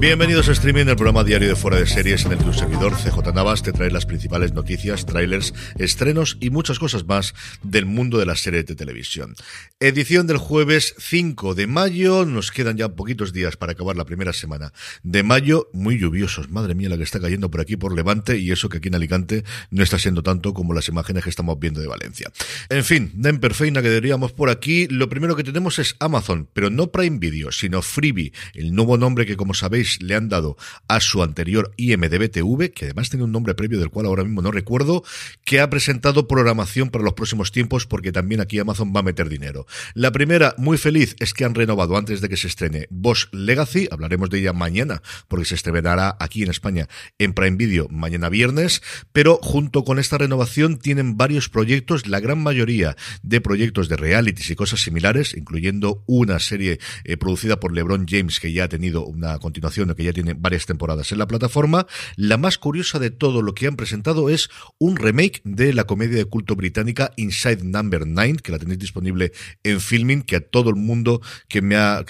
Bienvenidos a Streaming, el programa diario de Fuera de Series en el que un servidor, CJ Navas, te trae las principales noticias, trailers, estrenos y muchas cosas más del mundo de la serie de televisión. Edición del jueves 5 de mayo, nos quedan ya poquitos días para acabar la primera semana de mayo, muy lluviosos, madre mía la que está cayendo por aquí por Levante y eso que aquí en Alicante no está siendo tanto como las imágenes que estamos viendo de Valencia. En fin, den perfeina que diríamos por aquí, lo primero que tenemos es Amazon, pero no Prime Video, sino Freebie, el nuevo nombre que como sabéis le han dado a su anterior IMDB-TV, que además tiene un nombre previo del cual ahora mismo no recuerdo, que ha presentado programación para los próximos tiempos porque también aquí Amazon va a meter dinero. La primera, muy feliz, es que han renovado antes de que se estrene Boss Legacy, hablaremos de ella mañana porque se estrenará aquí en España en Prime Video mañana viernes, pero junto con esta renovación tienen varios proyectos, la gran mayoría de proyectos de realities y cosas similares, incluyendo una serie eh, producida por LeBron James que ya ha tenido una continuación que ya tiene varias temporadas en la plataforma. La más curiosa de todo lo que han presentado es un remake de la comedia de culto británica Inside Number 9, que la tenéis disponible en Filming, que a todo el mundo que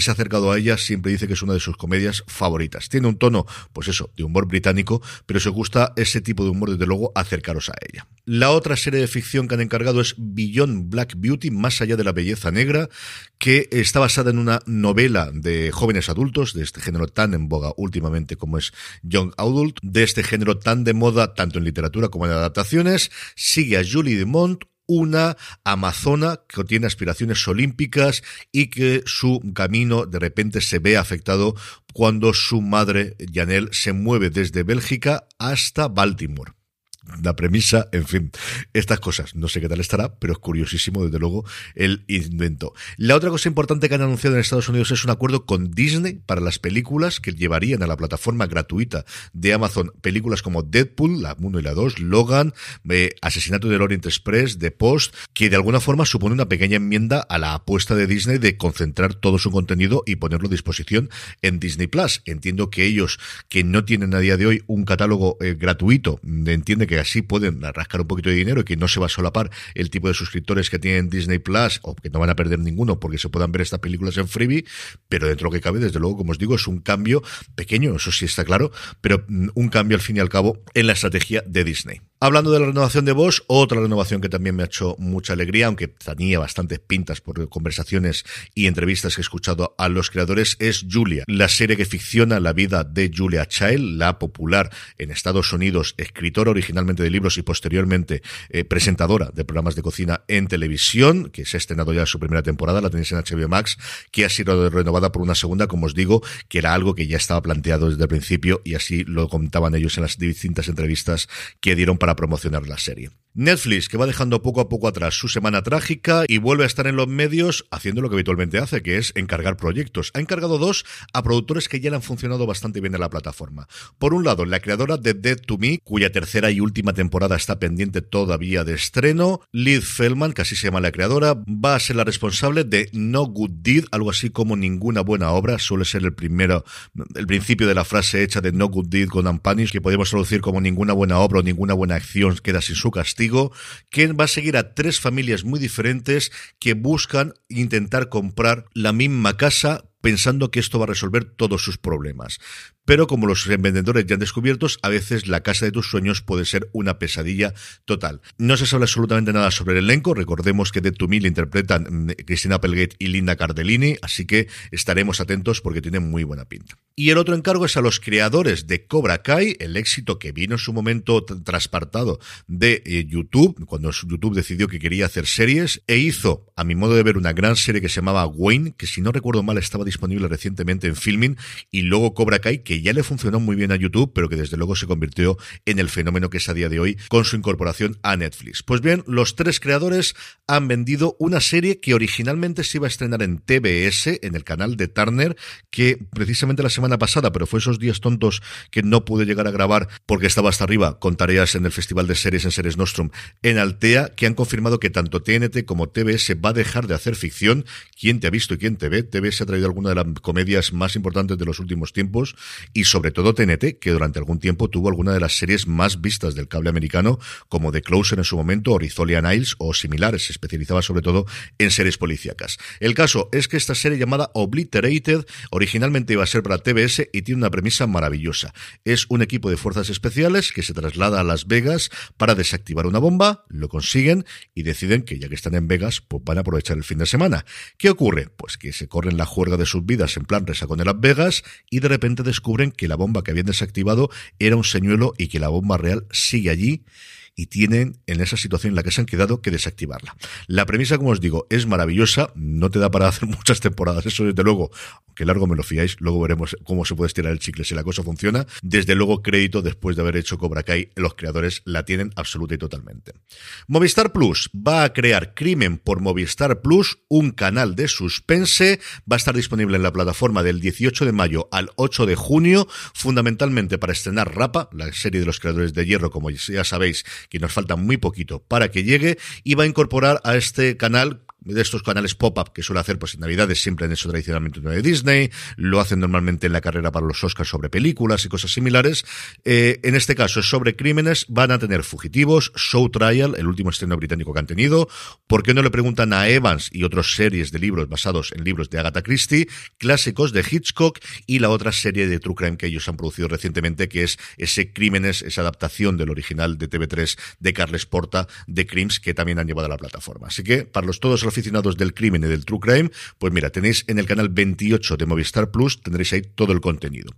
se ha acercado a ella siempre dice que es una de sus comedias favoritas. Tiene un tono, pues eso, de humor británico, pero si os gusta ese tipo de humor, desde luego, acercaros a ella. La otra serie de ficción que han encargado es Beyond Black Beauty, más allá de la belleza negra, que está basada en una novela de jóvenes adultos de este género tan en últimamente como es Young Adult, de este género tan de moda tanto en literatura como en adaptaciones. Sigue a Julie Dumont, una amazona que tiene aspiraciones olímpicas y que su camino de repente se ve afectado cuando su madre, Janelle, se mueve desde Bélgica hasta Baltimore la premisa, en fin, estas cosas. No sé qué tal estará, pero es curiosísimo, desde luego, el invento. La otra cosa importante que han anunciado en Estados Unidos es un acuerdo con Disney para las películas que llevarían a la plataforma gratuita de Amazon películas como Deadpool, la 1 y la 2, Logan, eh, Asesinato del Orient Express, The Post, que de alguna forma supone una pequeña enmienda a la apuesta de Disney de concentrar todo su contenido y ponerlo a disposición en Disney Plus. Entiendo que ellos, que no tienen a día de hoy un catálogo eh, gratuito, entiende que así pueden rascar un poquito de dinero y que no se va a solapar el tipo de suscriptores que tienen Disney Plus o que no van a perder ninguno porque se puedan ver estas películas en freebie, pero dentro de lo que cabe, desde luego, como os digo, es un cambio pequeño, eso sí está claro, pero mm, un cambio al fin y al cabo en la estrategia de Disney. Hablando de la renovación de Bosch, otra renovación que también me ha hecho mucha alegría, aunque tenía bastantes pintas por conversaciones y entrevistas que he escuchado a los creadores, es Julia, la serie que ficciona la vida de Julia Child, la popular en Estados Unidos, escritora originalmente de libros y posteriormente eh, presentadora de programas de cocina en televisión, que se ha estrenado ya su primera temporada, la tenéis en HBO Max, que ha sido renovada por una segunda, como os digo, que era algo que ya estaba planteado desde el principio y así lo contaban ellos en las distintas entrevistas que dieron para promocionar la serie. Netflix, que va dejando poco a poco atrás su semana trágica y vuelve a estar en los medios haciendo lo que habitualmente hace, que es encargar proyectos. Ha encargado dos a productores que ya le han funcionado bastante bien en la plataforma. Por un lado, la creadora de Dead to Me, cuya tercera y última temporada está pendiente todavía de estreno. Liz Feldman, que así se llama la creadora, va a ser la responsable de No Good Deed, algo así como ninguna buena obra. Suele ser el primero, el principio de la frase hecha de No Good Deed con Ampanish, que podemos traducir como ninguna buena obra o ninguna buena acción queda sin su castigo Vertigo, que va a seguir a tres familias muy diferentes que buscan intentar comprar la misma casa pensando que esto va a resolver todos sus problemas. Pero como los vendedores ya han descubierto, a veces la casa de tus sueños puede ser una pesadilla total. No se sabe absolutamente nada sobre el elenco. Recordemos que de To Me interpretan mm, Cristina Applegate y Linda Cardellini, así que estaremos atentos porque tienen muy buena pinta. Y el otro encargo es a los creadores de Cobra Kai, el éxito que vino en su momento traspartado de eh, YouTube, cuando YouTube decidió que quería hacer series, e hizo, a mi modo de ver, una gran serie que se llamaba Wayne, que si no recuerdo mal estaba disponible recientemente en Filming, y luego Cobra Kai, que ya le funcionó muy bien a YouTube, pero que desde luego se convirtió en el fenómeno que es a día de hoy con su incorporación a Netflix. Pues bien, los tres creadores han vendido una serie que originalmente se iba a estrenar en TBS, en el canal de Turner, que precisamente la semana pasada, pero fue esos días tontos que no pude llegar a grabar porque estaba hasta arriba con tareas en el Festival de Series en Series Nostrum en Altea, que han confirmado que tanto TNT como TBS va a dejar de hacer ficción. ¿Quién te ha visto y quién te ve? TBS ha traído alguna de las comedias más importantes de los últimos tiempos y sobre todo TNT, que durante algún tiempo tuvo alguna de las series más vistas del cable americano, como The Closer en su momento, o Rizzoli Niles o similares, se especializaba sobre todo en series policíacas. El caso es que esta serie llamada Obliterated originalmente iba a ser para TBS y tiene una premisa maravillosa. Es un equipo de fuerzas especiales que se traslada a Las Vegas para desactivar una bomba, lo consiguen y deciden que ya que están en Vegas, pues van a aprovechar el fin de semana. ¿Qué ocurre? Pues que se corren la juerga de sus vidas en plan resacón Las Vegas y de repente que la bomba que habían desactivado era un señuelo y que la bomba real sigue allí y tienen en esa situación en la que se han quedado que desactivarla. La premisa, como os digo, es maravillosa, no te da para hacer muchas temporadas, eso desde luego, aunque largo me lo fiáis, luego veremos cómo se puede estirar el chicle si la cosa funciona. Desde luego, crédito después de haber hecho Cobra Kai, los creadores la tienen absoluta y totalmente. Movistar Plus va a crear Crimen por Movistar Plus, un canal de suspense, va a estar disponible en la plataforma del 18 de mayo al 8 de junio, fundamentalmente para estrenar Rapa, la serie de los creadores de Hierro, como ya sabéis, que nos falta muy poquito para que llegue, y va a incorporar a este canal de estos canales pop-up que suele hacer pues en Navidades, siempre han hecho tradicionalmente uno de Disney, lo hacen normalmente en la carrera para los Oscars sobre películas y cosas similares. Eh, en este caso es sobre crímenes, van a tener fugitivos, Show Trial, el último estreno británico que han tenido. ¿Por qué no le preguntan a Evans y otras series de libros basados en libros de Agatha Christie, clásicos de Hitchcock y la otra serie de True Crime que ellos han producido recientemente, que es ese Crímenes, esa adaptación del original de TV3 de Carles Porta de Crimes que también han llevado a la plataforma. Así que para los todos los aficionados del crimen y del true crime, pues mira, tenéis en el canal 28 de Movistar Plus, tendréis ahí todo el contenido.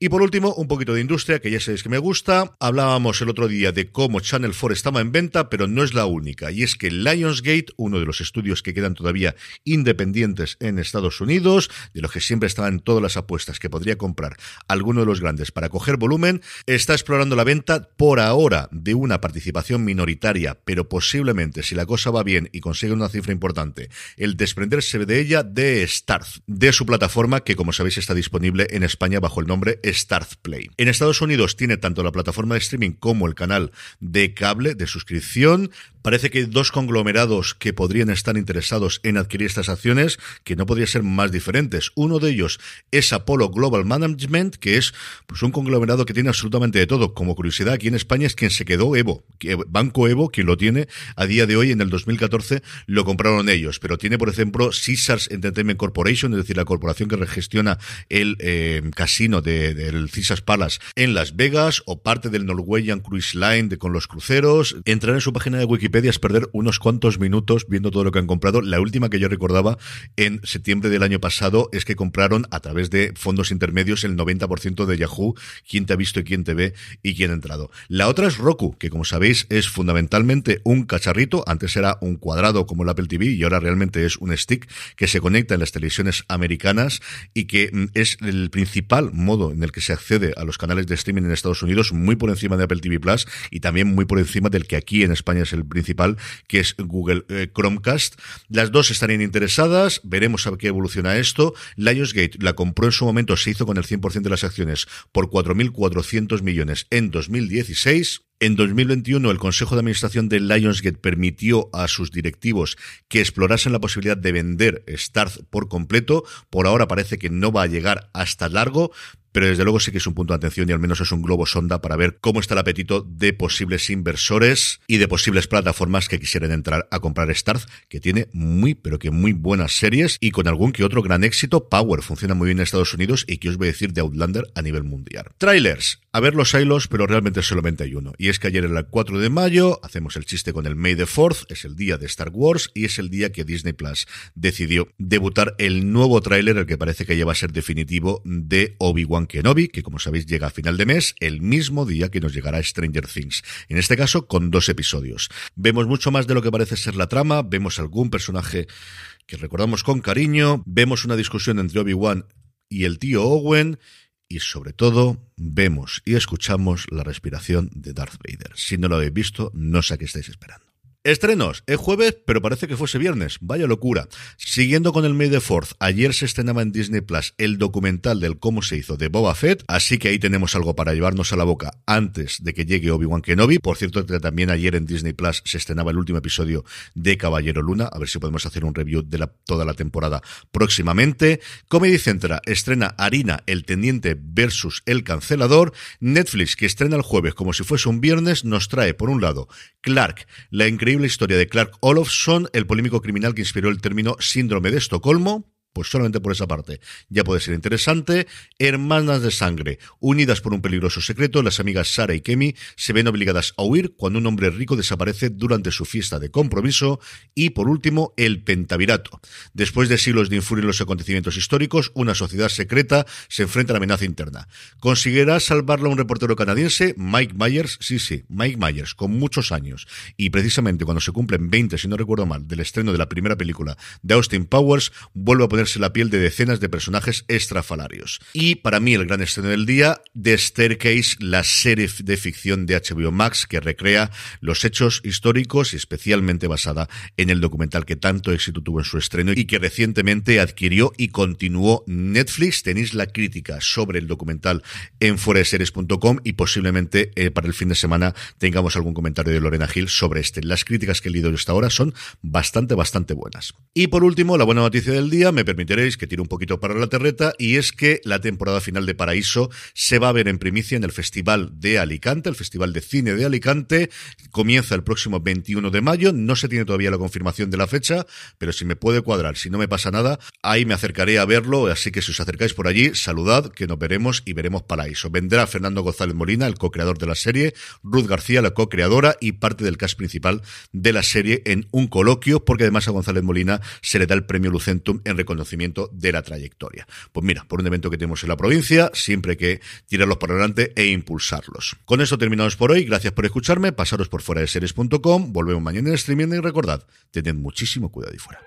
Y por último, un poquito de industria, que ya sabéis que me gusta. Hablábamos el otro día de cómo Channel 4 estaba en venta, pero no es la única. Y es que Lionsgate, uno de los estudios que quedan todavía independientes en Estados Unidos, de los que siempre estaban todas las apuestas que podría comprar alguno de los grandes para coger volumen, está explorando la venta por ahora de una participación minoritaria, pero posiblemente, si la cosa va bien y consigue una cifra importante, el desprenderse de ella de Starz, de su plataforma que, como sabéis, está disponible en España bajo el nombre Start Play. En Estados Unidos tiene tanto la plataforma de streaming como el canal de cable de suscripción. Parece que hay dos conglomerados que podrían estar interesados en adquirir estas acciones, que no podría ser más diferentes. Uno de ellos es Apollo Global Management, que es pues, un conglomerado que tiene absolutamente de todo. Como curiosidad, aquí en España es quien se quedó Evo. Banco Evo, quien lo tiene a día de hoy, en el 2014, lo compraron ellos. Pero tiene, por ejemplo, Caesars Entertainment Corporation, es decir, la corporación que gestiona el eh, casino del Caesars Palace en Las Vegas, o parte del Norwegian Cruise Line de, con los cruceros. Entrar en su página de Wikipedia es perder unos cuantos minutos viendo todo lo que han comprado. La última que yo recordaba en septiembre del año pasado es que compraron a través de fondos intermedios el 90% de Yahoo, quién te ha visto y quién te ve y quién ha entrado. La otra es Roku, que como sabéis es fundamentalmente un cacharrito, antes era un cuadrado como el Apple TV y ahora realmente es un stick que se conecta en las televisiones americanas y que mm, es el principal modo en el que se accede a los canales de streaming en Estados Unidos, muy por encima de Apple TV Plus y también muy por encima del que aquí en España es el que es Google eh, Chromecast. Las dos estarían interesadas, veremos a qué evoluciona esto. Lionsgate la compró en su momento, se hizo con el 100% de las acciones por 4.400 millones en 2016. En 2021, el Consejo de Administración de Lionsgate permitió a sus directivos que explorasen la posibilidad de vender Starz por completo. Por ahora parece que no va a llegar hasta largo, pero desde luego sí que es un punto de atención y al menos es un globo sonda para ver cómo está el apetito de posibles inversores y de posibles plataformas que quisieran entrar a comprar Starz, que tiene muy, pero que muy buenas series y con algún que otro gran éxito. Power funciona muy bien en Estados Unidos y que os voy a decir de Outlander a nivel mundial. Trailers. A ver los hilos, pero realmente solamente hay uno. Y es que ayer era el 4 de mayo, hacemos el chiste con el May the 4th, es el día de Star Wars y es el día que Disney Plus decidió debutar el nuevo tráiler, el que parece que ya va a ser definitivo, de Obi-Wan Kenobi, que como sabéis llega a final de mes, el mismo día que nos llegará Stranger Things. En este caso, con dos episodios. Vemos mucho más de lo que parece ser la trama, vemos algún personaje que recordamos con cariño, vemos una discusión entre Obi-Wan y el tío Owen, y sobre todo vemos y escuchamos la respiración de Darth Vader. Si no lo habéis visto, no sé a qué estáis esperando. Estrenos, es jueves, pero parece que fuese viernes. Vaya locura. Siguiendo con el May the Fourth, ayer se estrenaba en Disney Plus el documental del cómo se hizo de Boba Fett, así que ahí tenemos algo para llevarnos a la boca antes de que llegue Obi-Wan Kenobi. Por cierto, también ayer en Disney Plus se estrenaba el último episodio de Caballero Luna, a ver si podemos hacer un review de la, toda la temporada próximamente. Comedy Central estrena Harina, el teniente versus el cancelador. Netflix, que estrena el jueves como si fuese un viernes, nos trae, por un lado, Clark, la increíble increíble historia de Clark Olofsson, el polémico criminal que inspiró el término síndrome de Estocolmo, pues solamente por esa parte ya puede ser interesante. Hermanas de sangre, unidas por un peligroso secreto, las amigas Sara y Kemi se ven obligadas a huir cuando un hombre rico desaparece durante su fiesta de compromiso. Y por último, el pentavirato. Después de siglos de influir en los acontecimientos históricos, una sociedad secreta se enfrenta a la amenaza interna. ¿Conseguirá salvarla un reportero canadiense? Mike Myers, sí, sí, Mike Myers, con muchos años. Y precisamente cuando se cumplen 20, si no recuerdo mal, del estreno de la primera película de Austin Powers, vuelve a ponerse la piel de decenas de personajes estrafalarios. Y para mí el gran estreno del día, The Staircase, la serie de ficción de HBO Max que recrea los hechos históricos y especialmente basada en el documental que tanto éxito tuvo en su estreno y que recientemente adquirió y continuó Netflix. Tenéis la crítica sobre el documental en foreseries.com y posiblemente eh, para el fin de semana tengamos algún comentario de Lorena Gil sobre este. Las críticas que he leído hasta ahora son bastante, bastante buenas. Y por último, la buena noticia del día, me permitiréis que tire un poquito para la terreta, y es que la temporada final de Paraíso se va a ver en primicia en el Festival de Alicante, el Festival de Cine de Alicante. Comienza el próximo 21 de mayo, no se tiene todavía la confirmación de la fecha, pero si me puede cuadrar, si no me pasa nada, ahí me acercaré a verlo, así que si os acercáis por allí, saludad, que nos veremos y veremos Paraíso. Vendrá Fernando González Molina, el co-creador de la serie, Ruth García, la co-creadora y parte del cast principal de la serie en un coloquio, porque además a González Molina se le da el premio Lucentum en reconocimiento de la trayectoria. Pues mira, por un evento que tenemos en la provincia, siempre hay que tirarlos para adelante e impulsarlos. Con eso terminamos por hoy. Gracias por escucharme. Pasaros por fuera de series.com. Volvemos mañana en streaming y recordad, tened muchísimo cuidado y fuera.